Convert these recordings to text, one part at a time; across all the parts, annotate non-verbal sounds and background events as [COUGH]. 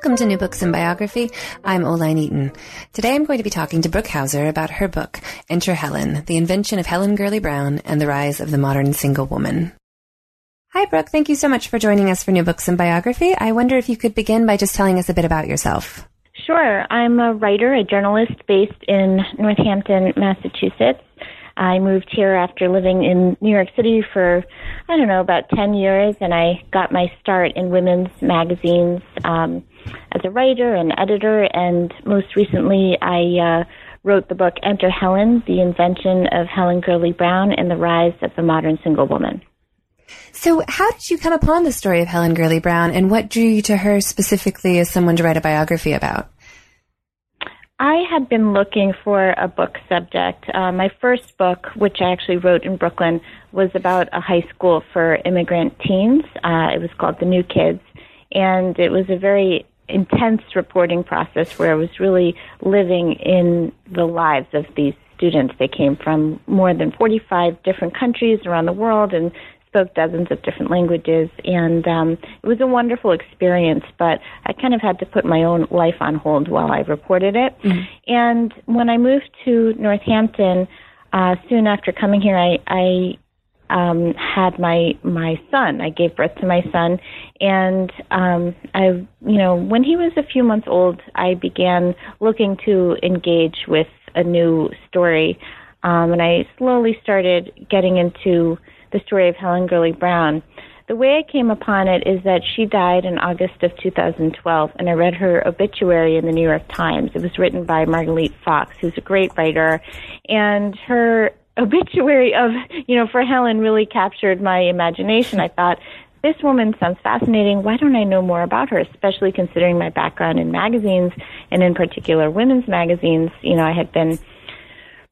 Welcome to New Books in Biography. I'm Oline Eaton. Today I'm going to be talking to Brooke Hauser about her book, Enter Helen, The Invention of Helen Gurley Brown and the Rise of the Modern Single Woman. Hi, Brooke. Thank you so much for joining us for New Books in Biography. I wonder if you could begin by just telling us a bit about yourself. Sure. I'm a writer, a journalist based in Northampton, Massachusetts. I moved here after living in New York City for, I don't know, about 10 years, and I got my start in women's magazines um, as a writer and editor, and most recently I uh, wrote the book Enter Helen, The Invention of Helen Gurley Brown and the Rise of the Modern Single Woman. So, how did you come upon the story of Helen Gurley Brown, and what drew you to her specifically as someone to write a biography about? I had been looking for a book subject. Uh, my first book, which I actually wrote in Brooklyn, was about a high school for immigrant teens. Uh, it was called The New Kids, and it was a very intense reporting process where I was really living in the lives of these students. They came from more than 45 different countries around the world and spoke dozens of different languages, and um, it was a wonderful experience. But I kind of had to put my own life on hold while I reported it. Mm-hmm. And when I moved to Northampton, uh, soon after coming here, I, I um, had my my son. I gave birth to my son, and um, I, you know, when he was a few months old, I began looking to engage with a new story, um, and I slowly started getting into the story of Helen Gurley Brown. The way I came upon it is that she died in August of 2012, and I read her obituary in the New York Times. It was written by Margalit Fox, who's a great writer, and her obituary of, you know, for Helen really captured my imagination. I thought, this woman sounds fascinating. Why don't I know more about her, especially considering my background in magazines and in particular women's magazines? You know, I had been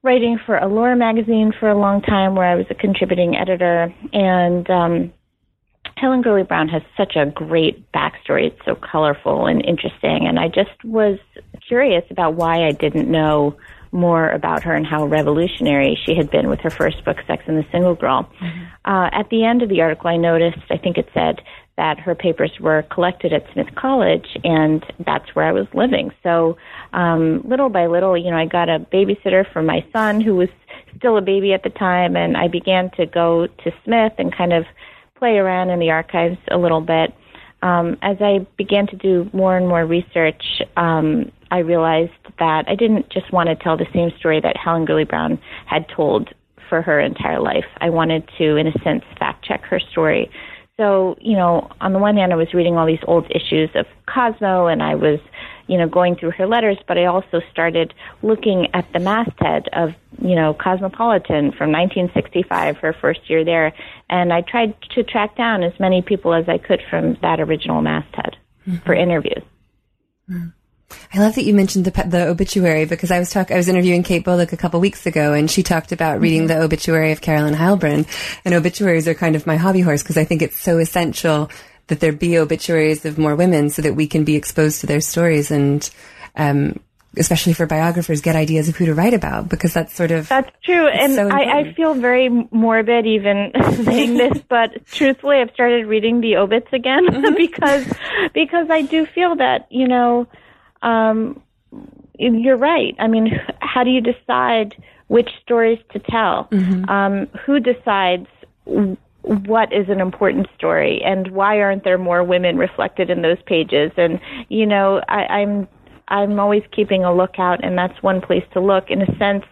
writing for Allure magazine for a long time, where I was a contributing editor, and um, Helen Gurley Brown has such a great backstory. It's so colorful and interesting, and I just was curious about why I didn't know more about her and how revolutionary she had been with her first book, Sex and the Single Girl. Mm-hmm. Uh, at the end of the article, I noticed, I think it said, that her papers were collected at Smith College, and that's where I was living. So, um, little by little, you know, I got a babysitter for my son who was still a baby at the time, and I began to go to Smith and kind of play around in the archives a little bit. Um, as I began to do more and more research, um, I realized that I didn't just want to tell the same story that Helen Gurley Brown had told for her entire life. I wanted to, in a sense, fact check her story so, you know, on the one hand, I was reading all these old issues of Cosmo and I was, you know, going through her letters, but I also started looking at the masthead of, you know, Cosmopolitan from 1965, her first year there. And I tried to track down as many people as I could from that original masthead mm-hmm. for interviews. Mm-hmm. I love that you mentioned the the obituary because I was talk I was interviewing Kate Bolick a couple weeks ago and she talked about mm-hmm. reading the obituary of Carolyn Heilbrun and obituaries are kind of my hobby horse because I think it's so essential that there be obituaries of more women so that we can be exposed to their stories and um, especially for biographers get ideas of who to write about because that's sort of that's true and so I, I feel very morbid even [LAUGHS] saying this [LAUGHS] but truthfully I've started reading the obits again mm-hmm. [LAUGHS] because because I do feel that you know um, you're right. I mean, how do you decide which stories to tell? Mm-hmm. Um, who decides what is an important story, and why aren't there more women reflected in those pages? And you know, I, I'm I'm always keeping a lookout, and that's one place to look. In a sense,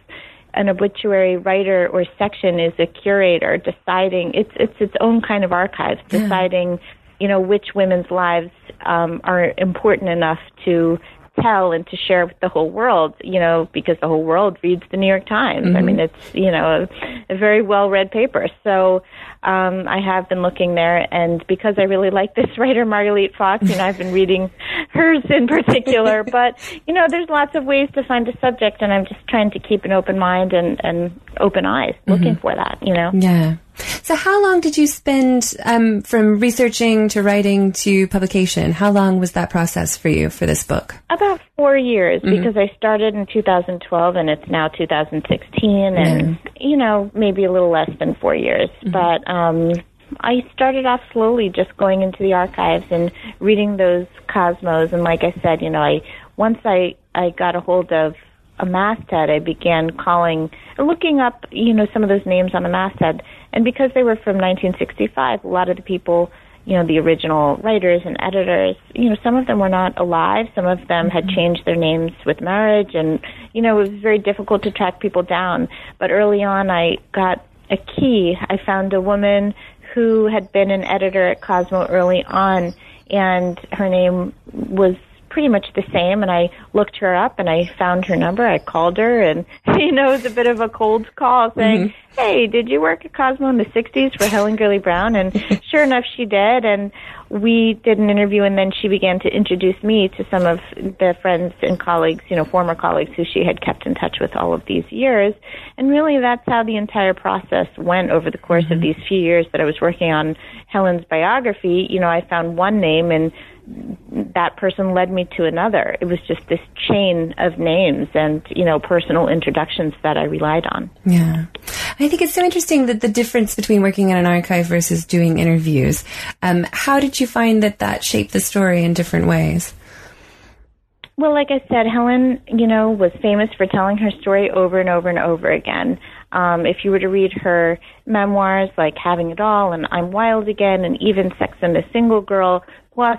an obituary writer or section is a curator deciding it's it's its own kind of archive, deciding you know which women's lives um, are important enough to tell and to share with the whole world, you know, because the whole world reads the New York Times. Mm-hmm. I mean, it's, you know, a, a very well read paper. So um, I have been looking there, and because I really like this [LAUGHS] writer, Margalit Fox, you know, I've been reading hers in [LAUGHS] particular. but, you know, there's lots of ways to find a subject, and I'm just trying to keep an open mind and, and open eyes looking mm-hmm. for that, you know? Yeah. So, how long did you spend um, from researching to writing to publication? How long was that process for you for this book? About four years, mm-hmm. because I started in 2012 and it's now 2016, and you know maybe a little less than four years. Mm-hmm. But um, I started off slowly, just going into the archives and reading those cosmos. And like I said, you know, I once I I got a hold of a masthead, I began calling, looking up, you know, some of those names on the masthead and because they were from 1965, a lot of the people, you know, the original writers and editors, you know, some of them were not alive. Some of them had mm-hmm. changed their names with marriage, and you know, it was very difficult to track people down. But early on, I got a key. I found a woman who had been an editor at Cosmo early on, and her name was pretty much the same and I looked her up and I found her number. I called her and [LAUGHS] you know, it was a bit of a cold call saying, mm-hmm. Hey, did you work at Cosmo in the sixties for Helen Gurley Brown? And [LAUGHS] sure enough she did and we did an interview and then she began to introduce me to some of the friends and colleagues, you know, former colleagues who she had kept in touch with all of these years. And really that's how the entire process went over the course mm-hmm. of these few years that I was working on Helen's biography. You know, I found one name and that person led me to another. It was just this chain of names and, you know, personal introductions that I relied on. Yeah. I think it's so interesting that the difference between working in an archive versus doing interviews. Um, how did you find that that shaped the story in different ways? Well, like I said, Helen, you know, was famous for telling her story over and over and over again. Um, if you were to read her memoirs like Having It All and I'm Wild Again and even Sex and a Single Girl, plus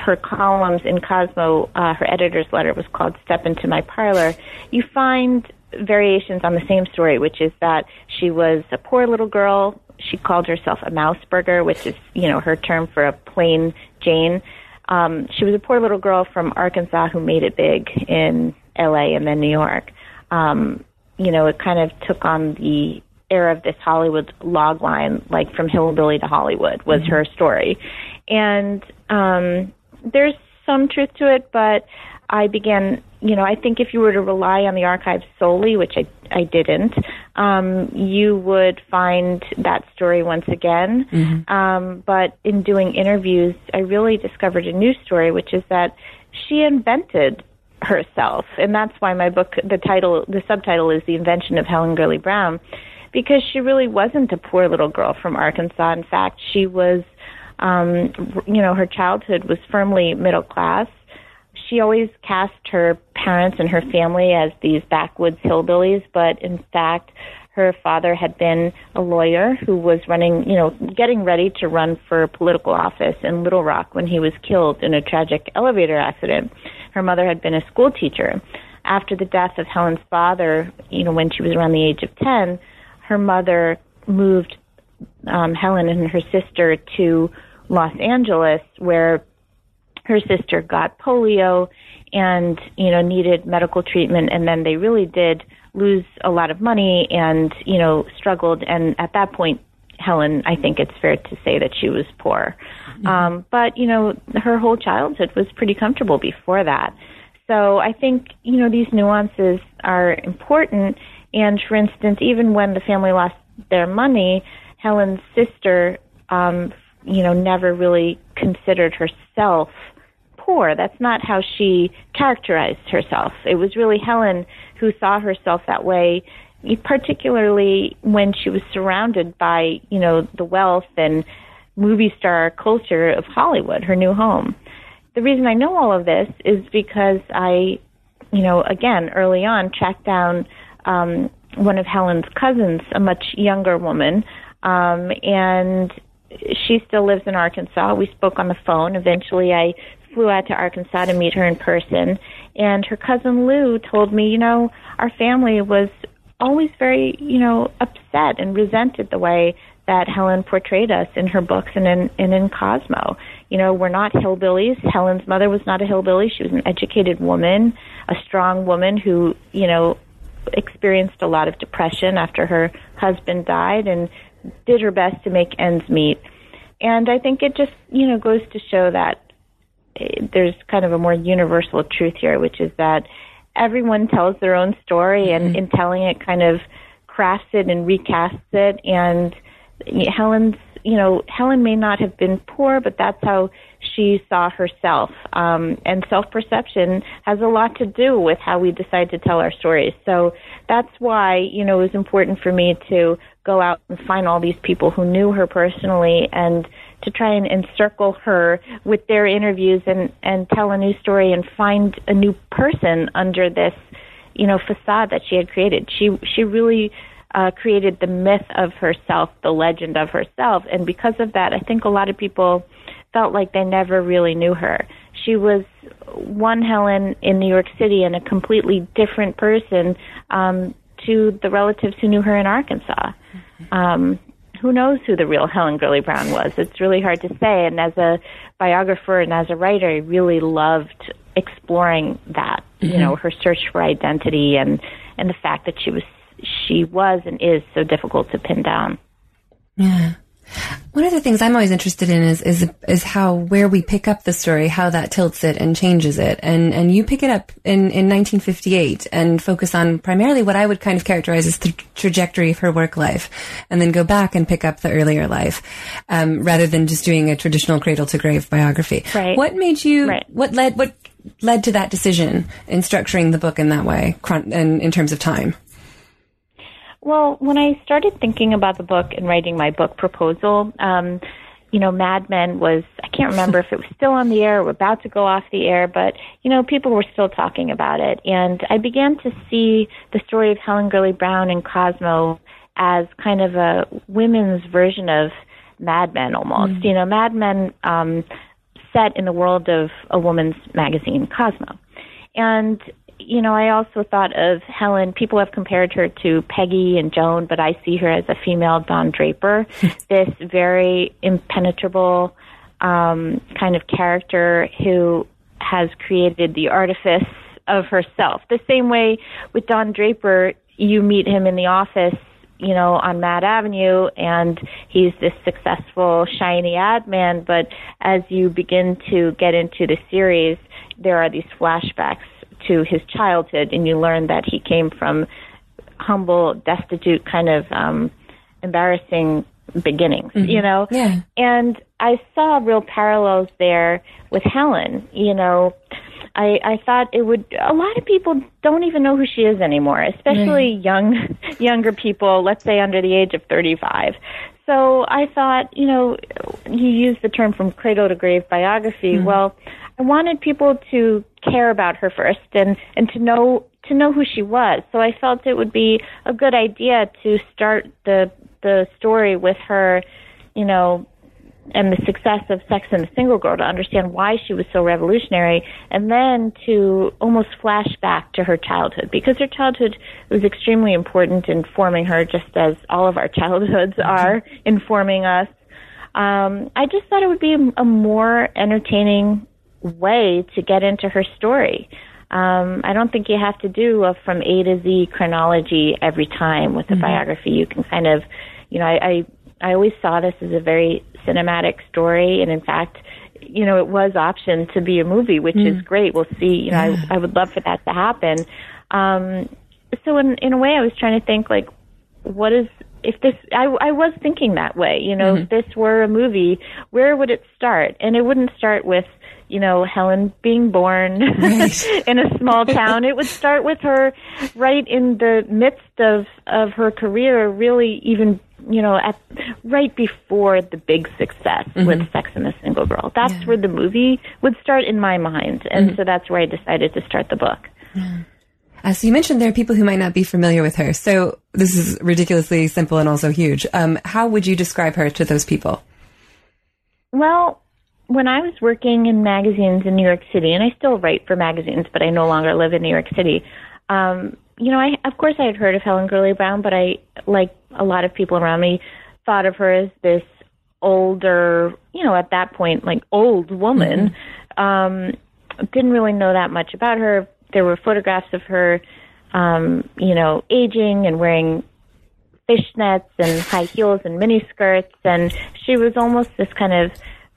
her columns in Cosmo, uh, her editor's letter was called Step Into My Parlor, you find variations on the same story, which is that she was a poor little girl. She called herself a mouseburger, which is, you know, her term for a plain Jane. Um, she was a poor little girl from Arkansas who made it big in LA and then New York. Um, you know, it kind of took on the era of this Hollywood log line, like from Hillbilly to Hollywood was mm-hmm. her story. And um, there's some truth to it, but I began, you know, I think if you were to rely on the archives solely, which I, I didn't, um, you would find that story once again. Mm-hmm. Um, but in doing interviews, I really discovered a new story, which is that she invented herself. And that's why my book, the title, the subtitle is The Invention of Helen Gurley Brown, because she really wasn't a poor little girl from Arkansas. In fact, she was um, you know, her childhood was firmly middle class. She always cast her parents and her family as these backwoods hillbillies, but in fact, her father had been a lawyer who was running, you know, getting ready to run for political office in Little Rock when he was killed in a tragic elevator accident. Her mother had been a school teacher. After the death of Helen's father, you know, when she was around the age of 10, her mother moved um, Helen and her sister to Los Angeles where her sister got polio and you know needed medical treatment and then they really did lose a lot of money and you know struggled. And at that point Helen I think it's fair to say that she was poor. Mm-hmm. um but you know her whole childhood was pretty comfortable before that. So I think you know these nuances are important. And for instance even when the family lost their money Helen's sister um you know, never really considered herself poor. That's not how she characterized herself. It was really Helen who saw herself that way, particularly when she was surrounded by, you know, the wealth and movie star culture of Hollywood, her new home. The reason I know all of this is because I, you know, again, early on, tracked down um, one of Helen's cousins, a much younger woman, um, and she still lives in Arkansas. We spoke on the phone. Eventually, I flew out to Arkansas to meet her in person. And her cousin Lou told me, you know, our family was always very, you know, upset and resented the way that Helen portrayed us in her books and in and in Cosmo. You know, we're not hillbillies. Helen's mother was not a hillbilly. She was an educated woman, a strong woman who, you know, experienced a lot of depression after her husband died and did her best to make ends meet. And I think it just, you know, goes to show that eh, there's kind of a more universal truth here, which is that everyone tells their own story and mm-hmm. in telling it kind of crafts it and recasts it and Helen's you know Helen may not have been poor but that's how she saw herself um, and self perception has a lot to do with how we decide to tell our stories so that's why you know it was important for me to go out and find all these people who knew her personally and to try and encircle her with their interviews and and tell a new story and find a new person under this you know facade that she had created. She she really uh, created the myth of herself the legend of herself. And because of that i think a lot of people felt like they never really knew her. She was one helen in new york city and a completely different person um to the relatives who knew her in arkansas um who knows who the real Helen Gurley Brown was? It's really hard to say. And as a biographer and as a writer, I really loved exploring that. Mm-hmm. You know, her search for identity and and the fact that she was she was and is so difficult to pin down. Yeah. One of the things I'm always interested in is, is is how where we pick up the story, how that tilts it and changes it, and and you pick it up in, in 1958 and focus on primarily what I would kind of characterize as the trajectory of her work life, and then go back and pick up the earlier life, um, rather than just doing a traditional cradle to grave biography. Right. What made you? Right. What led? What led to that decision in structuring the book in that way, and in terms of time? Well, when I started thinking about the book and writing my book proposal, um, you know, Mad Men was, I can't remember if it was still on the air or about to go off the air, but, you know, people were still talking about it. And I began to see the story of Helen Gurley Brown and Cosmo as kind of a women's version of Mad Men almost. Mm-hmm. You know, Mad Men um, set in the world of a woman's magazine, Cosmo. And you know, I also thought of Helen. People have compared her to Peggy and Joan, but I see her as a female Don Draper, [LAUGHS] this very impenetrable um, kind of character who has created the artifice of herself. The same way with Don Draper, you meet him in the office, you know, on Mad Avenue, and he's this successful, shiny ad man. But as you begin to get into the series, there are these flashbacks to his childhood, and you learn that he came from humble, destitute, kind of um, embarrassing beginnings, mm-hmm. you know? Yeah. And I saw real parallels there with Helen, you know. I, I thought it would a lot of people don't even know who she is anymore, especially right. young [LAUGHS] younger people, let's say under the age of 35. So I thought, you know, you used the term from cradle to grave biography. Mm-hmm. Well, I wanted people to care about her first and and to know to know who she was. So I felt it would be a good idea to start the the story with her, you know, and the success of Sex and the Single Girl to understand why she was so revolutionary, and then to almost flash back to her childhood because her childhood was extremely important in forming her, just as all of our [LAUGHS] childhoods are informing us. Um, I just thought it would be a more entertaining way to get into her story. Um, I don't think you have to do a from A to Z chronology every time with a mm-hmm. biography. You can kind of, you know, I, I I always saw this as a very cinematic story, and in fact, you know, it was optioned to be a movie, which mm. is great. We'll see. You know, I, I would love for that to happen. Um, so in in a way, I was trying to think like, what is if this I, I was thinking that way you know mm-hmm. if this were a movie where would it start and it wouldn't start with you know helen being born right. [LAUGHS] in a small town it would start with her right in the midst of of her career really even you know at right before the big success mm-hmm. with sex and the single girl that's yeah. where the movie would start in my mind and mm-hmm. so that's where i decided to start the book yeah. Uh, so you mentioned there are people who might not be familiar with her. So this is ridiculously simple and also huge. Um, how would you describe her to those people? Well, when I was working in magazines in New York City, and I still write for magazines, but I no longer live in New York City. Um, you know, I of course I had heard of Helen Gurley Brown, but I, like a lot of people around me, thought of her as this older, you know, at that point, like old woman. Mm-hmm. Um, didn't really know that much about her. There were photographs of her, um, you know, aging and wearing fishnets and high heels and mini skirts, and she was almost this kind of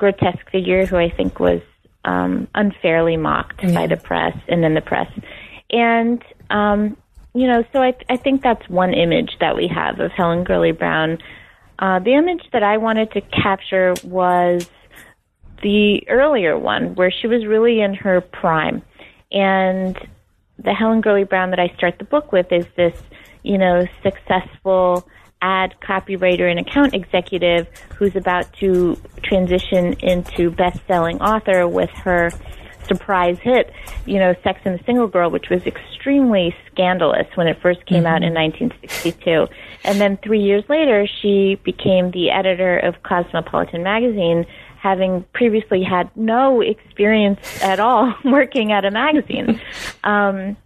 grotesque figure who I think was um, unfairly mocked yeah. by the press and then the press. And um, you know, so I, I think that's one image that we have of Helen Gurley Brown. Uh, the image that I wanted to capture was the earlier one, where she was really in her prime. And the Helen Gurley Brown that I start the book with is this, you know, successful ad copywriter and account executive who's about to transition into best-selling author with her surprise hit, you know, Sex and the Single Girl, which was extremely scandalous when it first came mm-hmm. out in 1962. Mm-hmm. And then three years later, she became the editor of Cosmopolitan magazine, having previously had no experience at all [LAUGHS] working at a magazine. Um,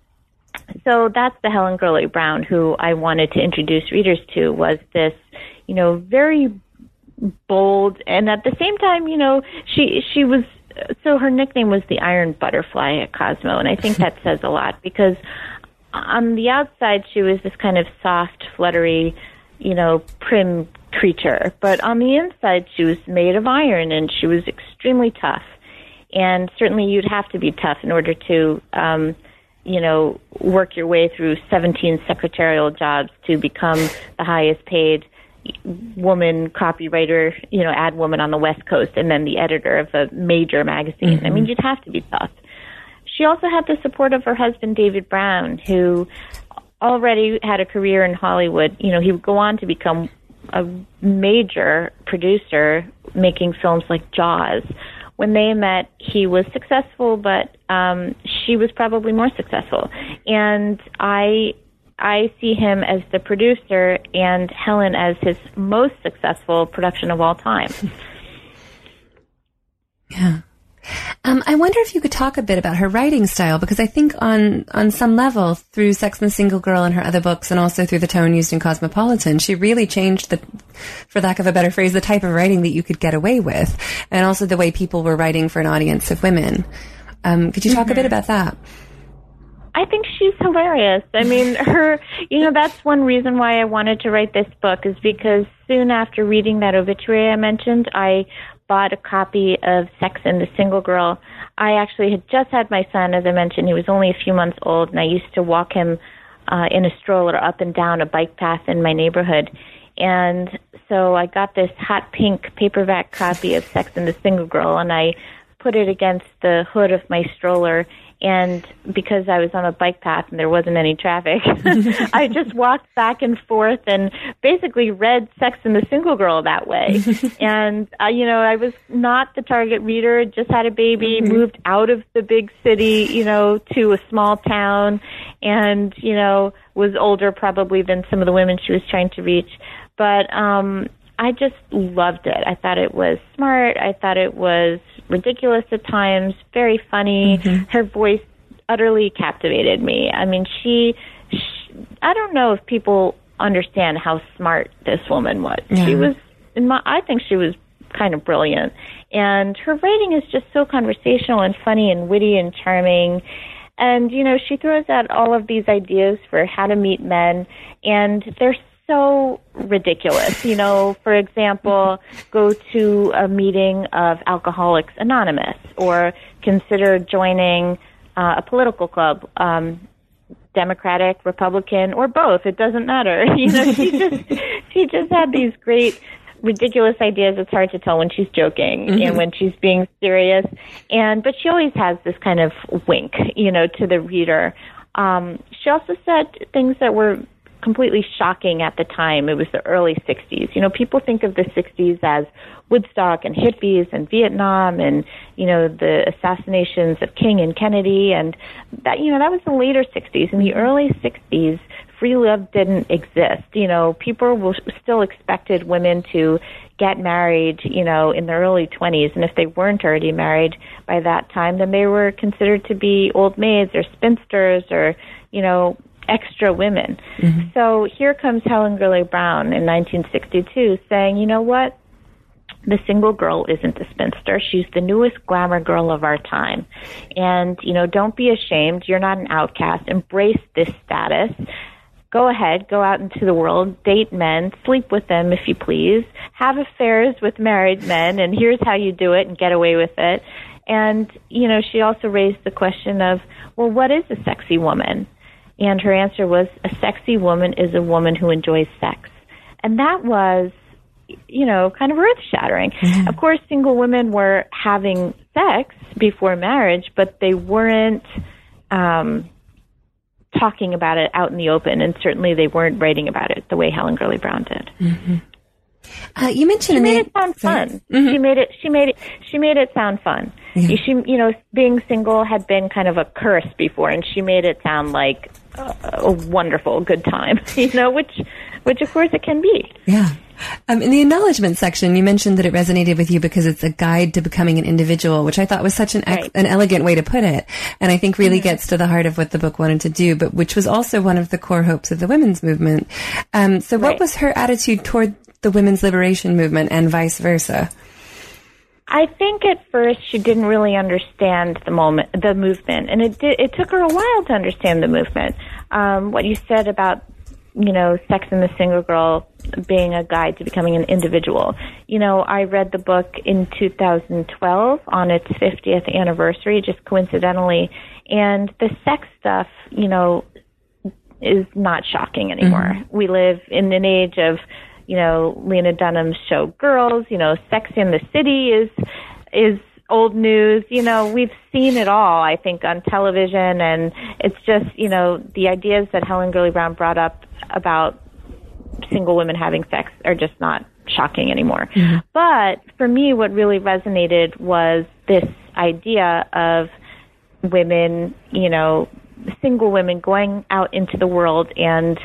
so that's the Helen Gurley Brown who I wanted to introduce readers to was this, you know, very bold and at the same time, you know, she she was so her nickname was the Iron Butterfly at Cosmo, and I think that [LAUGHS] says a lot because on the outside she was this kind of soft, fluttery, you know, prim creature, but on the inside she was made of iron and she was extremely tough. And certainly you'd have to be tough in order to, um, you know, work your way through 17 secretarial jobs to become the highest paid woman copywriter, you know, ad woman on the West Coast, and then the editor of a major magazine. Mm-hmm. I mean, mm-hmm. you'd have to be tough. She also had the support of her husband, David Brown, who already had a career in Hollywood. You know, he would go on to become a major producer, making films like Jaws. When they met, he was successful, but um, she was probably more successful. And I I see him as the producer and Helen as his most successful production of all time. [LAUGHS] Yeah. Um, I wonder if you could talk a bit about her writing style, because I think on on some level, through Sex and the Single Girl and her other books, and also through the tone used in Cosmopolitan, she really changed the, for lack of a better phrase, the type of writing that you could get away with, and also the way people were writing for an audience of women. Um, could you talk mm-hmm. a bit mm-hmm. about that? I think she's hilarious. I mean, [LAUGHS] her, you know, that's one reason why I wanted to write this book is because soon after reading that obituary I mentioned, I bought a copy of Sex and the Single Girl. I actually had just had my son, as I mentioned, he was only a few months old, and I used to walk him uh, in a stroller up and down a bike path in my neighborhood. And so I got this hot pink paperback copy of Sex and the Single Girl, and I put it against the hood of my stroller and because I was on a bike path and there wasn't any traffic, [LAUGHS] I just walked back and forth and basically read Sex and the Single Girl that way. [LAUGHS] and, uh, you know, I was not the target reader, just had a baby, mm-hmm. moved out of the big city, you know, to a small town, and, you know, was older probably than some of the women she was trying to reach. But, um, I just loved it. I thought it was smart. I thought it was ridiculous at times, very funny. Mm-hmm. Her voice utterly captivated me. I mean, she, she, I don't know if people understand how smart this woman was. Yeah. She was in my I think she was kind of brilliant. And her writing is just so conversational and funny and witty and charming. And you know, she throws out all of these ideas for how to meet men and they're so ridiculous. You know, for example, go to a meeting of Alcoholics Anonymous or consider joining uh, a political club. Um, Democratic, Republican, or both. It doesn't matter. [LAUGHS] You know, she just [LAUGHS] she just had these great ridiculous ideas. It's hard to tell when she's joking mm-hmm. and when she's being serious. And but she always has this kind of wink, you know, to the reader. Um, she also said things that were completely shocking at the time. It was the early 60s. You know, people think of the 60s as Woodstock and hippies and Vietnam and, you know, the assassinations of King and Kennedy and that, you know, that was the later 60s. In the early 60s, free love didn't exist. You know, people were still expected women to get married, you know, in their early 20s. And if they weren't already married by that time, then they were considered to be old maids or spinsters or, you know, extra women. Mm-hmm. So here comes Helen Gurley Brown in 1962 saying, you know what? the single girl isn't a spinster. She's the newest glamour girl of our time. And, you know, don't be ashamed. You're not an outcast. Embrace this status. Go ahead, go out into the world, date men, sleep with them if you please, have affairs with married men, and here's how you do it and get away with it. And, you know, she also raised the question of, well, what is a sexy woman? And her answer was, a sexy woman is a woman who enjoys sex. And that was you know, kind of earth shattering. Mm-hmm. Of course, single women were having sex before marriage, but they weren't um, talking about it out in the open, and certainly they weren't writing about it the way Helen Gurley Brown did. Mm-hmm. Uh, you mentioned she made it sound fun. Mm-hmm. She made it. She made it. She made it sound fun. Yeah. She, you know, being single had been kind of a curse before, and she made it sound like a, a wonderful, good time. [LAUGHS] You know, which, which of course it can be. Yeah. Um, in the acknowledgement section, you mentioned that it resonated with you because it's a guide to becoming an individual, which I thought was such an ex- right. an elegant way to put it, and I think really mm-hmm. gets to the heart of what the book wanted to do, but which was also one of the core hopes of the women's movement. Um, so, what right. was her attitude toward the women's liberation movement and vice versa? I think at first she didn't really understand the moment, the movement, and it did, it took her a while to understand the movement. Um, what you said about you know, Sex and the Single Girl being a guide to becoming an individual. You know, I read the book in 2012 on its 50th anniversary, just coincidentally, and the sex stuff, you know, is not shocking anymore. Mm-hmm. We live in an age of, you know, Lena Dunham's show Girls, you know, Sex in the City is is old news. You know, we've seen it all, I think, on television, and it's just, you know, the ideas that Helen Gurley Brown brought up about single women having sex are just not shocking anymore. Mm-hmm. But for me, what really resonated was this idea of women, you know, single women going out into the world and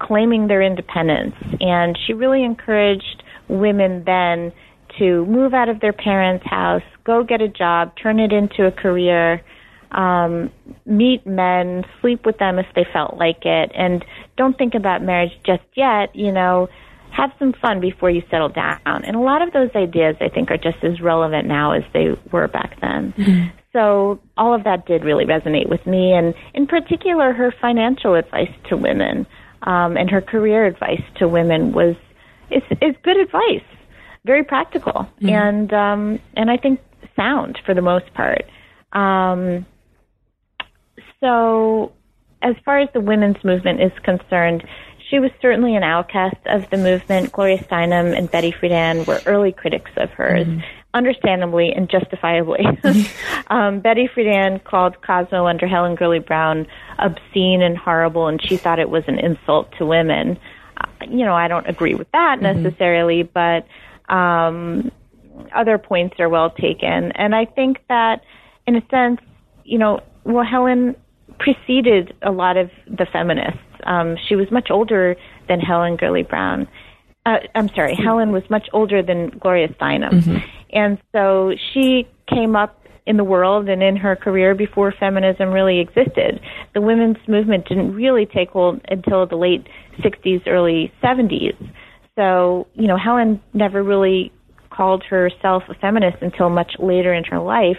claiming their independence. And she really encouraged women then to move out of their parents' house, go get a job, turn it into a career, um, meet men, sleep with them if they felt like it, and don't think about marriage just yet. You know, have some fun before you settle down. And a lot of those ideas, I think, are just as relevant now as they were back then. Mm-hmm. So all of that did really resonate with me, and in particular, her financial advice to women um, and her career advice to women was is, is good advice, very practical, mm-hmm. and um, and I think sound for the most part. Um, so, as far as the women's movement is concerned, she was certainly an outcast of the movement. Gloria Steinem and Betty Friedan were early critics of hers, mm-hmm. Understandably and justifiably. [LAUGHS] um, Betty Friedan called Cosmo under Helen Gurley Brown obscene and horrible, and she thought it was an insult to women. Uh, you know, I don't agree with that mm-hmm. necessarily, but um, other points are well taken. And I think that, in a sense, you know, well, Helen preceded a lot of the feminists. Um, she was much older than Helen Gurley Brown. Uh, I'm sorry, Helen was much older than Gloria Steinem. Mm-hmm. And so she came up in the world and in her career before feminism really existed. The women's movement didn't really take hold until the late 60s, early 70s. So, you know, Helen never really called herself a feminist until much later in her life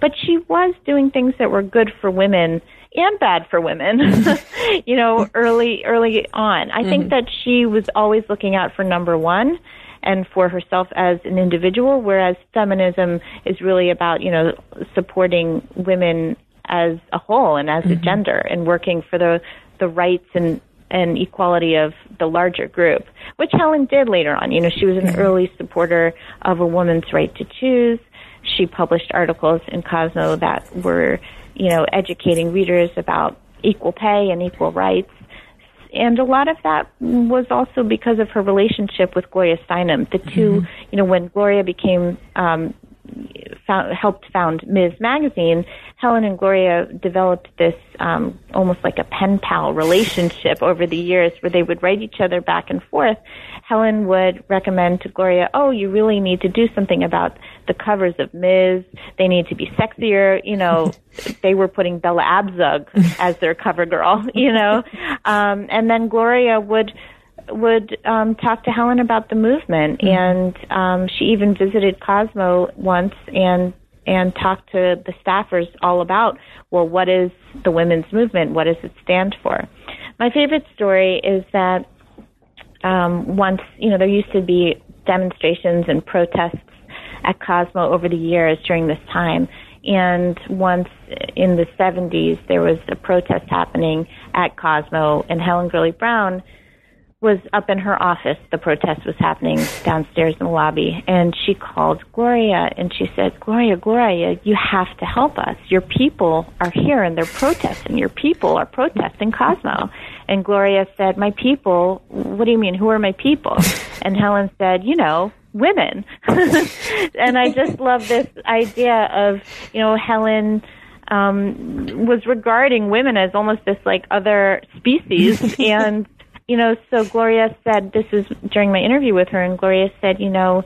but she was doing things that were good for women and bad for women [LAUGHS] [LAUGHS] you know early early on i mm-hmm. think that she was always looking out for number 1 and for herself as an individual whereas feminism is really about you know supporting women as a whole and as mm-hmm. a gender and working for the the rights and and equality of the larger group, which Helen did later on. You know, she was an mm-hmm. early supporter of a woman's right to choose she published articles in Cosmo that were, you know, educating readers about equal pay and equal rights. And a lot of that was also because of her relationship with Gloria Steinem. The 2 mm-hmm. you know, when Gloria became um, found, helped found Ms. Magazine, Helen and Gloria developed this um, almost like a pen pal relationship [LAUGHS] over the years where they would write each other back and forth. Helen would recommend to Gloria, oh, you really need to do something about the covers of Ms. They need to be sexier. You know, [LAUGHS] they were putting Bella Abzug as their cover girl, [LAUGHS] you know. Um, and then Gloria would would um, talk to Helen about the movement, mm-hmm. and um, she even visited Cosmo once and and talked to the staffers all about, well, what is the women's movement? What does it stand for? My favorite story is that um, once, you know, there used to be demonstrations and protests at Cosmo over the years during this time. And once in the 70s, there was a protest happening at Cosmo, and Helen Gurley Brown was up in her office. The protest was happening downstairs in the lobby, and she called Gloria and she said, "Gloria, Gloria, you have to help us. Your people are here and they're protesting. Your people are protesting Cosmo." And Gloria said, "My people? What do you mean? Who are my people?" [LAUGHS] And Helen said, "You know, women." [LAUGHS] and I just love this idea of, you know, Helen um, was regarding women as almost this like other species [LAUGHS] and you know, so Gloria said, this was during my interview with her, and Gloria said, you know,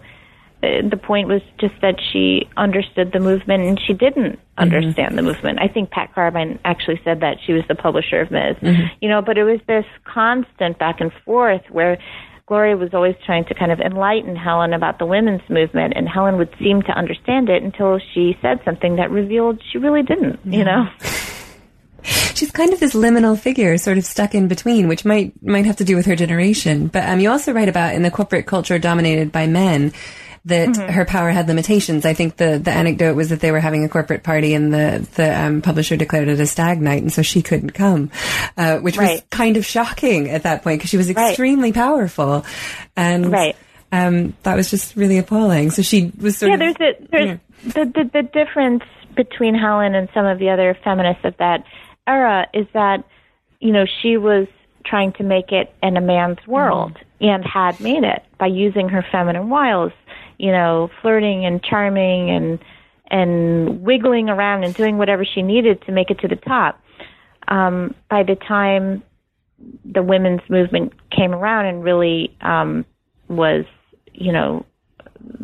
the point was just that she understood the movement and she didn't mm-hmm. understand mm-hmm. the movement. I think Pat Carbine actually said that she was the publisher of Ms. Mm-hmm. You know, but it was this constant back and forth where Gloria was always trying to kind of enlighten Helen about the women's movement, and Helen would seem to understand it until she said something that revealed she really didn't. Yeah. You know. [LAUGHS] [LAUGHS] she's kind of this liminal figure, sort of stuck in between, which might might have to do with her generation. But um, you also write about in the corporate culture dominated by men that mm-hmm. her power had limitations. I think the the anecdote was that they were having a corporate party and the the um, publisher declared it a stag night, and so she couldn't come, uh, which right. was kind of shocking at that point because she was extremely right. powerful, and right. Um, that was just really appalling. So she was sort yeah. Of, there's a there's yeah. the, the the difference between Helen and some of the other feminists of that era is that you know she was trying to make it in a man's world mm-hmm. and had made it by using her feminine wiles you know flirting and charming and and wiggling around and doing whatever she needed to make it to the top um by the time the women's movement came around and really um was you know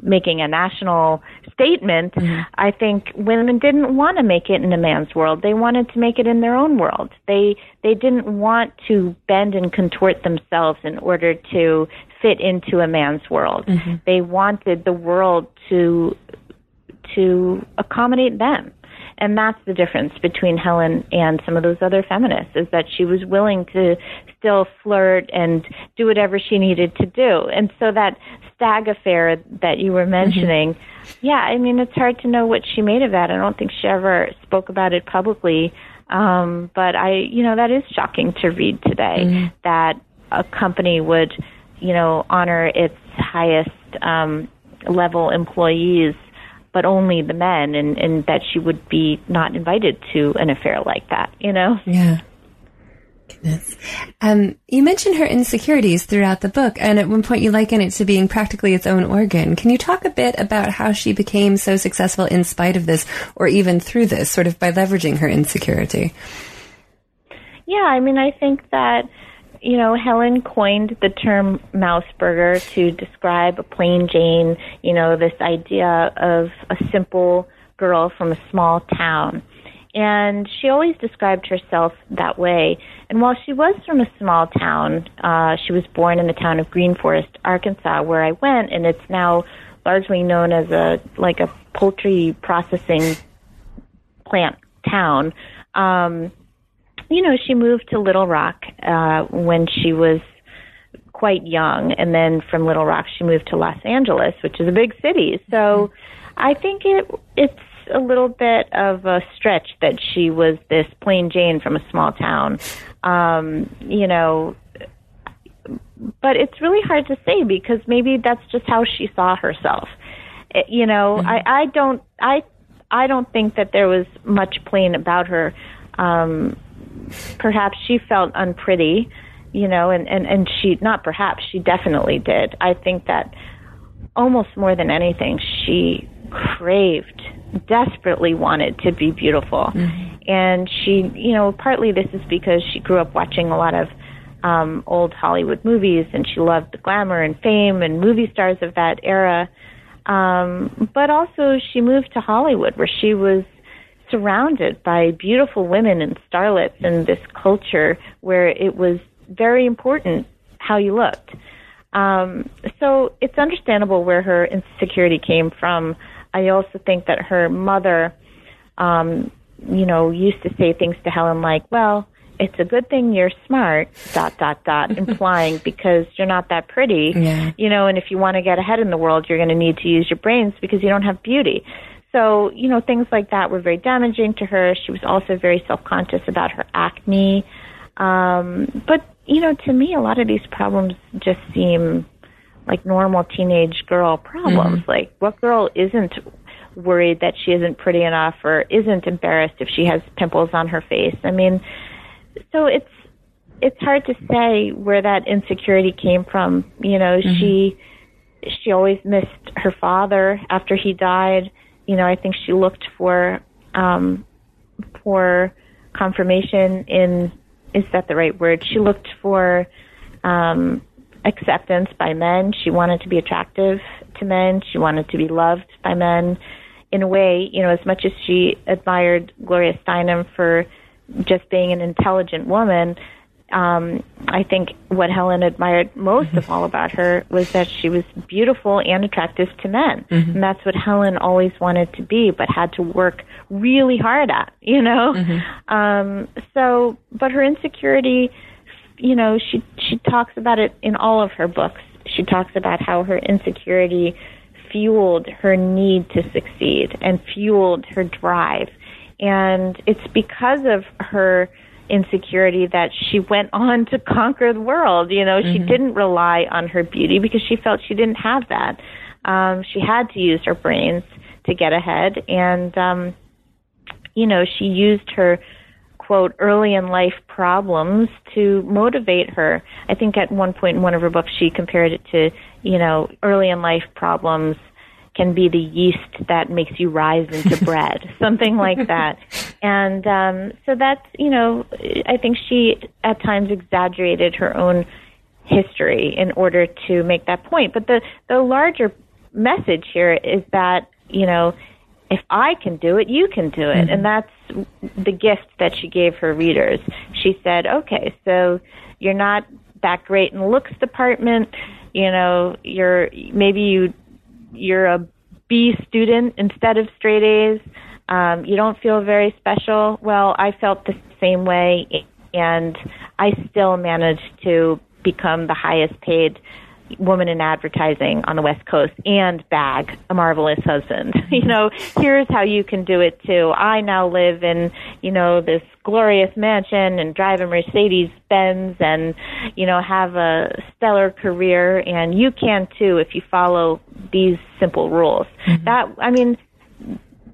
making a national statement, mm-hmm. I think women didn't want to make it in a man's world. They wanted to make it in their own world. They they didn't want to bend and contort themselves in order to fit into a man's world. Mm-hmm. They wanted the world to to accommodate them. And that's the difference between Helen and some of those other feminists is that she was willing to still flirt and do whatever she needed to do. And so that stag affair that you were mm-hmm. mentioning, mm-hmm. yeah, I mean, it's hard to know what she made of that. I don't think she ever spoke about it publicly. Um, but I, you know, that is shocking to read today mm-hmm. that a company would, you know, honor its highest um, level employees, but only the men, and, and that she would be not invited to an affair like that, you know? Yeah. Goodness. Um, you mentioned her insecurities throughout the book, and at one point you liken it to being practically its own organ. Can you talk a bit about how she became so successful in spite of this, or even through this, sort of by leveraging her insecurity? Yeah, I mean, I think that, you know, Helen coined the term Mouseburger to describe a plain Jane, you know, this idea of a simple girl from a small town. And she always described herself that way. And while she was from a small town, uh, she was born in the town of Green Forest, Arkansas, where I went, and it's now largely known as a like a poultry processing plant town. Um, you know, she moved to Little Rock uh, when she was quite young, and then from Little Rock she moved to Los Angeles, which is a big city. So I think it it's a little bit of a stretch that she was this plain Jane from a small town. Um, you know, but it's really hard to say because maybe that's just how she saw herself. It, you know, mm-hmm. I, I don't, I, I don't think that there was much plain about her. Um, perhaps she felt unpretty, you know, and, and, and she, not perhaps, she definitely did. I think that almost more than anything, she craved, desperately wanted to be beautiful. And she, you know, partly this is because she grew up watching a lot of um, old Hollywood movies and she loved the glamour and fame and movie stars of that era. Um, but also, she moved to Hollywood where she was surrounded by beautiful women and starlets in this culture where it was very important how you looked. Um, so it's understandable where her insecurity came from. I also think that her mother, um, you know, used to say things to Helen like, well, it's a good thing you're smart, dot, dot, dot, [LAUGHS] implying because you're not that pretty, Yeah. you know, and if you want to get ahead in the world, you're going to need to use your brains because you don't have beauty. So, you know, things like that were very damaging to her. She was also very self conscious about her acne. Um, but, you know, to me, a lot of these problems just seem like normal teenage girl problems. Like, what girl isn't worried that she isn't pretty enough or isn't embarrassed if she has pimples on her face? I mean, so it's it's hard to say where that insecurity came from. You know, she she always missed her father after he died. You know, I think she looked for um, for confirmation in is that the right word? She looked for um, acceptance by men. She wanted to be attractive to men. She wanted to be loved by men. In a way, you know, as much as she admired Gloria Steinem for just being an intelligent woman, um, I think what Helen admired most of all about her was that she was beautiful and attractive to men. And that's what Helen always wanted to be, but had to work really hard at, you know? Um, so, but her insecurity, you know, she, she talks about it in all of her books. She talks about how her insecurity fueled her need to succeed and fueled her drive. And it's because of her insecurity that she went on to conquer the world. You know, she didn't rely on her beauty because she felt she didn't have that. Um, she had to use her brains to get ahead. And, um, you know, she used her quote early in life problems to motivate her. I think at one point in one of her books she compared it to, you know, early in life problems can be the yeast that makes you rise into [LAUGHS] bread, something like that. And um, so that's, you know, I think she at times exaggerated her own history in order to make that point. But the the larger message here is that, you know, if I can do it, you can do it. And that's the gift that she gave her readers. She said, okay, so you're not that great in the looks department. You know, you're maybe you you're a B student instead of straight A's. Um, you don't feel very special. Well, I felt the same way, and I still managed to become the highest paid woman in advertising on the West Coast and bag a marvelous husband. [LAUGHS] you know, here's how you can do it too. I now live in, you know, this glorious mansion and drive a Mercedes Benz and, you know, have a stellar career and you can too if you follow these simple rules. Mm-hmm. That, I mean,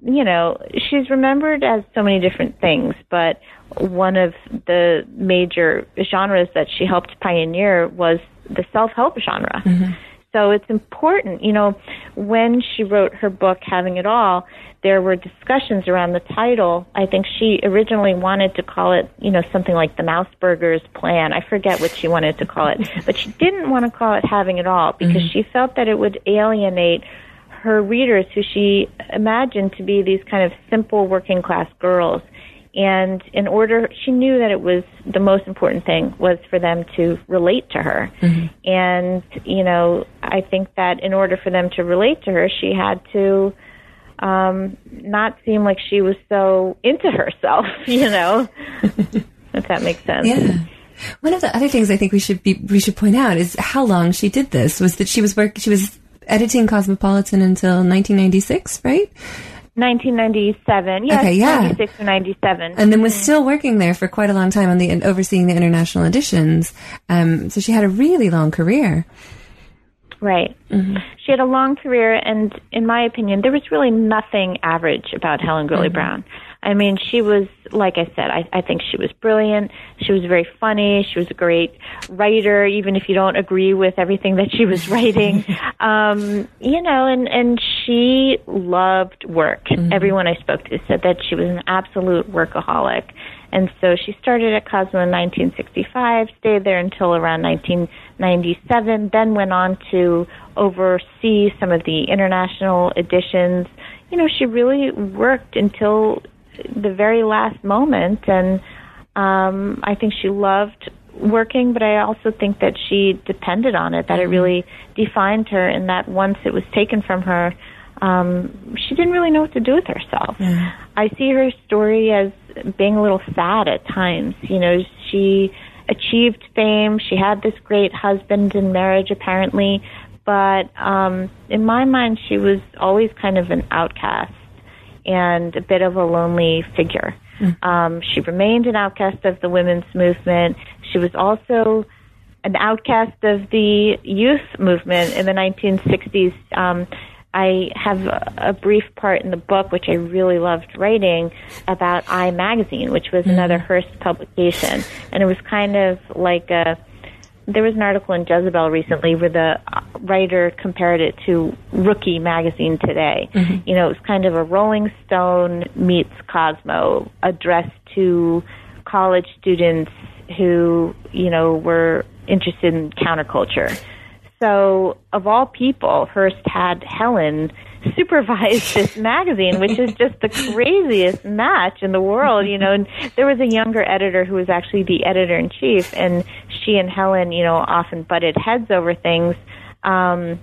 you know, she's remembered as so many different things, but one of the major genres that she helped pioneer was the self-help genre. Mm-hmm. So it's important, you know, when she wrote her book, Having It All, there were discussions around the title. I think she originally wanted to call it, you know, something like the Mouseburgers Plan. I forget what she wanted to call it, [LAUGHS] but she didn't want to call it Having It All because mm-hmm. she felt that it would alienate her readers who she imagined to be these kind of simple working class girls. And in order, she knew that it was the most important thing was for them to relate to her. And, you know, I think that in order for them to relate to her, she had to um, not seem like she was so into herself, [LAUGHS] you know, if that makes sense. Yeah. One of the other things I think we should be we should point out is how long she did this. Was that she was work she was editing Cosmopolitan until 1996, right? 1997. Yes, Okay, yeah. 96 or 97. And then was mm-hmm. still working there for quite a long time on the and overseeing the international editions. Um, so she had a really long career. Right. Mm-hmm. She had a long career, and in my opinion, there was really nothing average about Helen Gurley mm-hmm. Brown. I mean, she was, like I said, I, I think she was brilliant. She was very funny. She was a great writer, even if you don't agree with everything that she was writing. [LAUGHS] um, you know, and, and she loved work. Mm-hmm. Everyone I spoke to said that she was an absolute workaholic. And so she started at Cosmo in 1965, stayed there until around 1997, then went on to oversee some of the international editions. You know, she really worked until the very last moment, and um, I think she loved working, but I also think that she depended on it, that it mm-hmm. really defined her, and that once it was taken from her, um, she didn't really know what to do with herself. I see her story as being a little sad at times. You know, she achieved fame. She had this great husband in marriage, apparently, but um, in my mind, she was always kind of an outcast and a bit of a lonely figure. Mm. Um, she remained an outcast of the women's movement. She was also an outcast of the youth movement in the 1960s. Um, I have a, a brief part in the book, which I really loved writing, about Eye Magazine, which was mm-hmm. another Hearst publication, and it was kind of like a. There was an article in Jezebel recently where the writer compared it to Rookie magazine today. Mm-hmm. You know, it was kind of a Rolling Stone meets Cosmo, addressed to college students who, you know, were interested in counterculture. So, of all people, Hearst had Helen supervise this magazine, which is just the craziest match in the world, you know. And there was a younger editor who was actually the editor in chief, and she and Helen, you know, often butted heads over things. Um,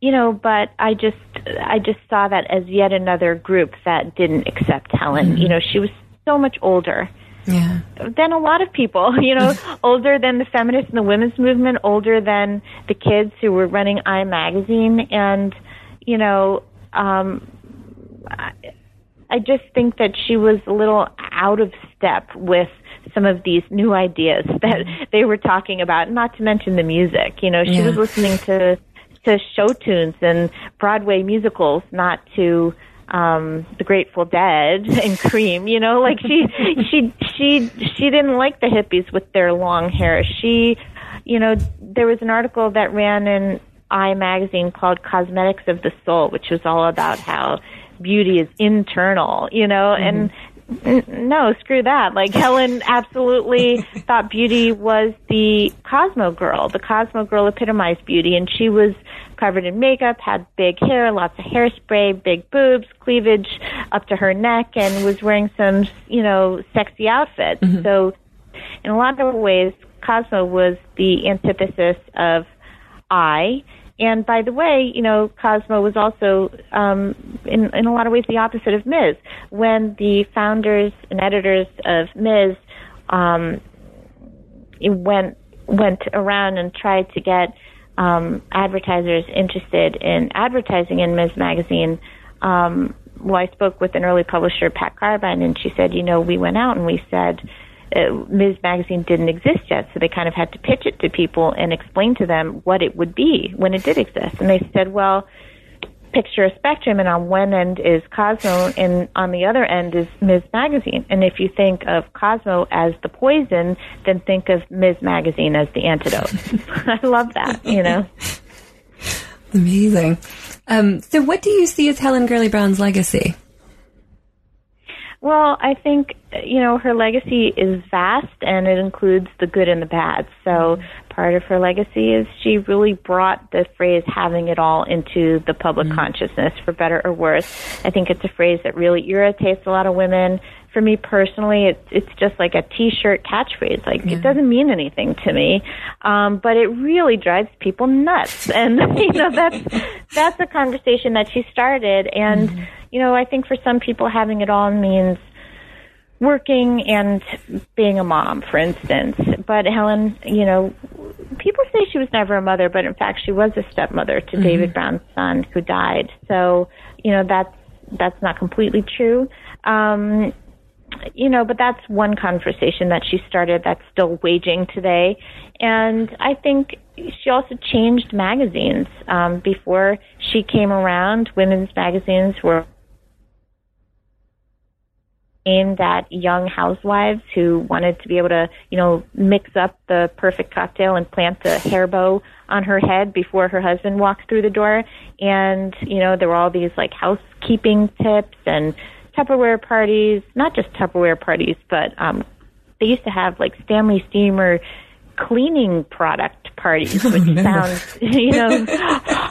you know, but I just I just saw that as yet another group that didn't accept Helen. Mm-hmm. You know, she was so much older yeah. than a lot of people, [LAUGHS] you know, [LAUGHS] older than the feminists and the women's movement, older than the kids who were running Eye magazine and you know, um I, I just think that she was a little out of step with some of these new ideas [LAUGHS] that they were talking about, not to mention the music. You know, she yeah. was listening to to show tunes and Broadway musicals, not to um the Grateful Dead [LAUGHS] and Cream, you know, like she [LAUGHS] she she she didn't like the hippies with their long hair. She you know, there was an article that ran in Eye magazine called Cosmetics of the Soul, which was all about how beauty is internal, you know, mm-hmm. and no, screw that. Like Helen absolutely [LAUGHS] thought beauty was the Cosmo girl. The Cosmo girl epitomized beauty and she was covered in makeup, had big hair, lots of hairspray, big boobs, cleavage up to her neck, and was wearing some, you know, sexy outfits. Mm-hmm. So, in a lot of ways, Cosmo was the antithesis of Eye. And by the way, you know, Cosmo was also, um, in, in a lot of ways, the opposite of Ms. When the founders and editors of Ms. Um, went went around and tried to get um, advertisers interested in advertising in Ms. Magazine, um, well, I spoke with an early publisher, Pat Carbine, and she said, you know, we went out and we said, uh, Ms. Magazine didn't exist yet, so they kind of had to pitch it to people and explain to them what it would be when it did exist. And they said, well, picture a spectrum, and on one end is Cosmo, and on the other end is Ms. Magazine. And if you think of Cosmo as the poison, then think of Ms. Magazine as the antidote. [LAUGHS] [LAUGHS] I love that, you know. Amazing. Um, so, what do you see as Helen Gurley Brown's legacy? Well, I think you know her legacy is vast and it includes the good and the bad. So part of her legacy is she really brought the phrase having it all into the public mm-hmm. consciousness for better or worse. I think it's a phrase that really irritates a lot of women. For me personally, it's it's just like a t-shirt catchphrase. Like yeah. it doesn't mean anything to me, um, but it really drives people nuts. And [LAUGHS] you know that's that's a conversation that she started. And mm-hmm. You know I think for some people having it all means working and being a mom, for instance. But Helen, you know, people say she was never a mother, but in fact she was a stepmother to mm-hmm. David Brown's son who died. So, you know, that's that's not completely true. Um, you know, but that's one conversation that she started that's still waging today. And I think she also changed magazines. Um, before she came around, women's magazines were aimed at young housewives who wanted to be able to, you know, mix up the perfect cocktail and plant the hair bow on her head before her husband walked through the door. And, you know, there were all these like housekeeping tips and Tupperware parties, not just Tupperware parties, but um, they used to have like Stanley Steamer cleaning product parties, [LAUGHS] which oh, sounds, you know,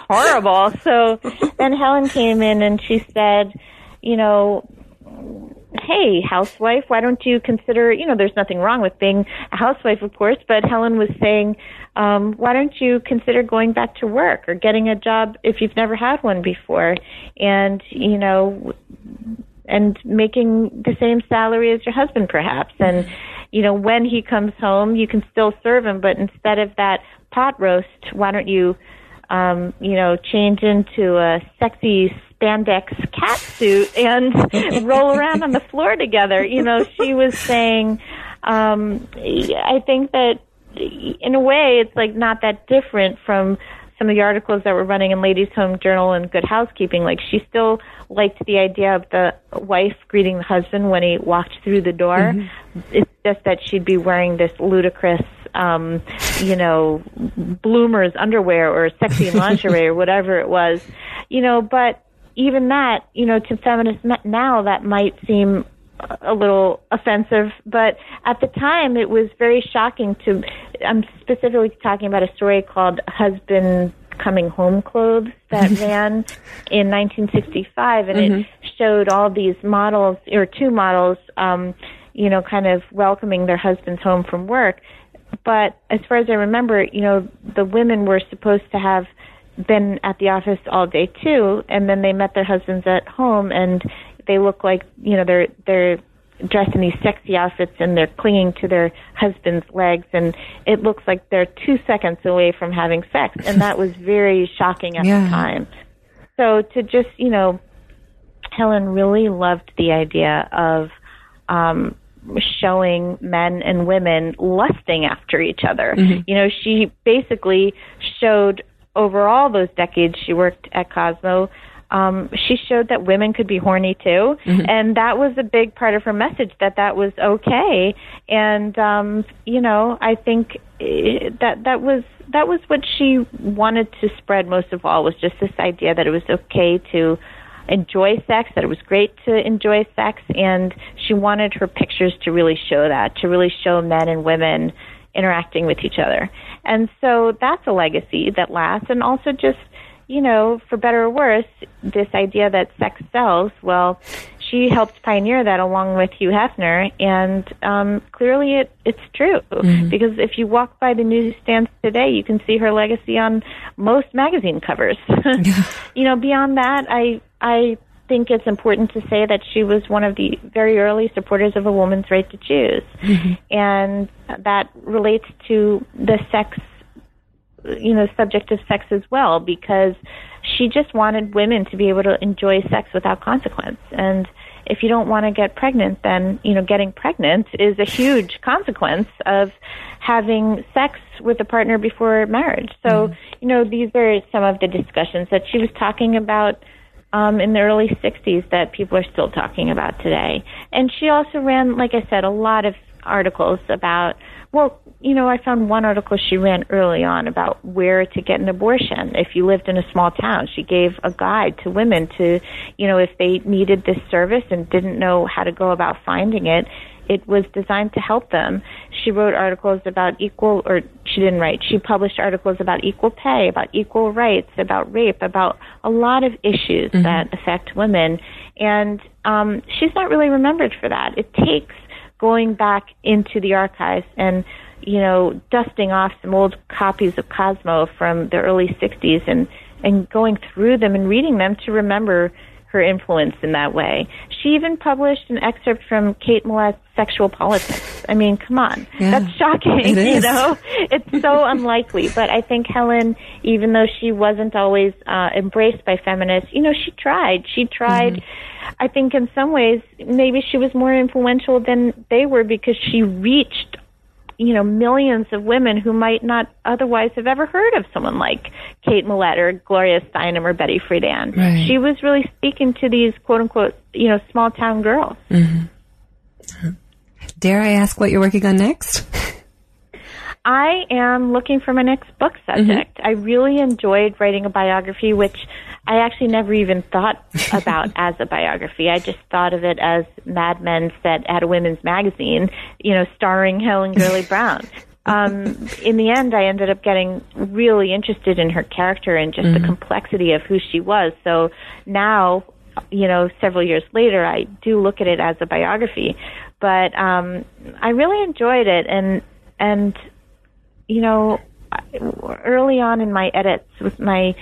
horrible. So then Helen came in and she said, you know, hey, housewife, why don't you consider, you know, there's nothing wrong with being a housewife, of course, but Helen was saying, um, why don't you consider going back to work or getting a job if you've never had one before? And, you know, and making the same salary as your husband perhaps and you know when he comes home you can still serve him but instead of that pot roast why don't you um you know change into a sexy spandex cat suit and [LAUGHS] roll around on the floor together you know she was saying um i think that in a way it's like not that different from some of the articles that were running in Ladies Home Journal and Good Housekeeping, like she still liked the idea of the wife greeting the husband when he walked through the door. Mm-hmm. It's just that she'd be wearing this ludicrous, um, you know, bloomers underwear or sexy lingerie or whatever it was, you know. But even that, you know, to feminists now, that might seem a little offensive, but at the time it was very shocking to. I'm specifically talking about a story called Husband Coming Home Clothes that [LAUGHS] ran in 1965, and mm-hmm. it showed all these models, or two models, um, you know, kind of welcoming their husbands home from work. But as far as I remember, you know, the women were supposed to have been at the office all day too, and then they met their husbands at home, and they look like you know they're they're dressed in these sexy outfits and they're clinging to their husband's legs and it looks like they're two seconds away from having sex and that was very shocking at yeah. the time so to just you know helen really loved the idea of um showing men and women lusting after each other mm-hmm. you know she basically showed over all those decades she worked at cosmo um, she showed that women could be horny too, mm-hmm. and that was a big part of her message that that was okay. And um, you know, I think eh, that that was that was what she wanted to spread most of all was just this idea that it was okay to enjoy sex, that it was great to enjoy sex, and she wanted her pictures to really show that, to really show men and women interacting with each other. And so that's a legacy that lasts, and also just you know, for better or worse, this idea that sex sells, well, she helped pioneer that along with Hugh Hefner, and um, clearly it, it's true. Mm-hmm. Because if you walk by the newsstands today, you can see her legacy on most magazine covers. [LAUGHS] [LAUGHS] you know, beyond that, I I think it's important to say that she was one of the very early supporters of a woman's right to choose, mm-hmm. and that relates to the sex you know subject of sex as well because she just wanted women to be able to enjoy sex without consequence and if you don't want to get pregnant then you know getting pregnant is a huge [LAUGHS] consequence of having sex with a partner before marriage so mm. you know these are some of the discussions that she was talking about um, in the early 60s that people are still talking about today. And she also ran like i said a lot of articles about well, you know, I found one article she ran early on about where to get an abortion if you lived in a small town. She gave a guide to women to, you know, if they needed this service and didn't know how to go about finding it, it was designed to help them. She wrote articles about equal, or she didn't write, she published articles about equal pay, about equal rights, about rape, about a lot of issues mm-hmm. that affect women. And um, she's not really remembered for that. It takes going back into the archives and you know dusting off some old copies of Cosmo from the early 60s and and going through them and reading them to remember her influence in that way. She even published an excerpt from Kate Millett's Sexual Politics. I mean, come on. Yeah, That's shocking, [LAUGHS] you know? It's so [LAUGHS] unlikely. But I think Helen, even though she wasn't always uh, embraced by feminists, you know, she tried. She tried. Mm-hmm. I think in some ways, maybe she was more influential than they were because she reached you know, millions of women who might not otherwise have ever heard of someone like Kate Millett or Gloria Steinem or Betty Friedan. Right. She was really speaking to these quote unquote, you know, small town girls. Mm-hmm. Dare I ask what you're working on next? I am looking for my next book subject. I really enjoyed writing a biography, which I actually never even thought [LAUGHS] about as a biography. I just thought of it as Mad Men set at a women's magazine, you know, starring Helen Gurley [LAUGHS] Brown. Um, in the end, I ended up getting really interested in her character and just the complexity of who she was. So now, you know, several years later, I do look at it as a biography. But um, I really enjoyed it, and and you know, early on in my edits with my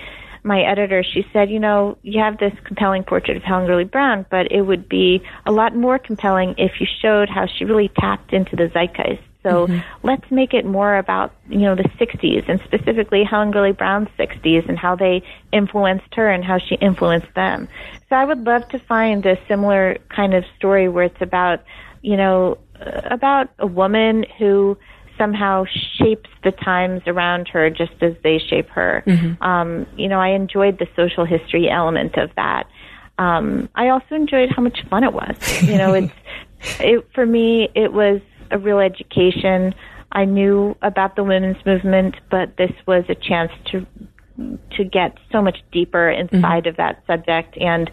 my editor, she said, you know, you have this compelling portrait of Helen Gurley Brown, but it would be a lot more compelling if you showed how she really tapped into the zeitgeist. So let's make it more about, you know, the 60s and specifically Helen Gurley Brown's 60s and how they influenced her and how she influenced them. So I would love to find a similar kind of story where it's about, you know, uh, about a woman who somehow shapes the times around her just as they shape her. Um, you know, I enjoyed the social history element of that. Um, I also enjoyed how much fun it was. You know, it's [LAUGHS] it for me. It was a real education. I knew about the women's movement, but this was a chance to to get so much deeper inside of that subject and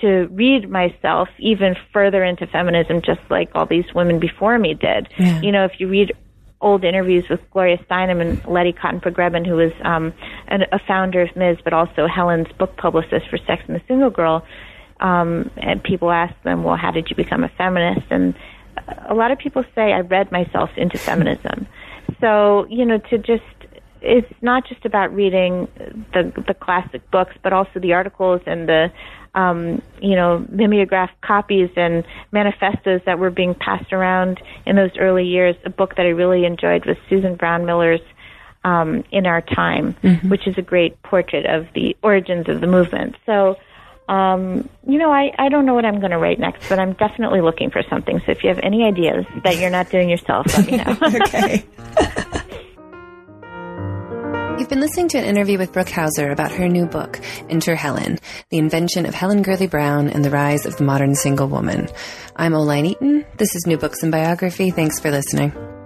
to read myself even further into feminism, just like all these women before me did. Yeah. You know, if you read old interviews with Gloria Steinem and Letty Cottin Pogrebin, who was um, an, a founder of Ms., but also Helen's book publicist for Sex and the Single Girl. Um, and people ask them, well, how did you become a feminist? And a lot of people say I read myself into feminism. So, you know, to just, it's not just about reading the, the classic books, but also the articles and the, um, you know, mimeographed copies and manifestos that were being passed around in those early years. A book that I really enjoyed was Susan Brownmiller's um, In Our Time, which is a great portrait of the origins of the movement. So, um, you know, I, I don't know what I'm going to write next, but I'm definitely looking for something. So if you have any ideas that you're not doing yourself, let me know. [LAUGHS] okay. [LAUGHS] You've been listening to an interview with Brooke Hauser about her new book, Enter Helen, The Invention of Helen Gurley Brown and the Rise of the Modern Single Woman. I'm Oline Eaton. This is New Books and Biography. Thanks for listening.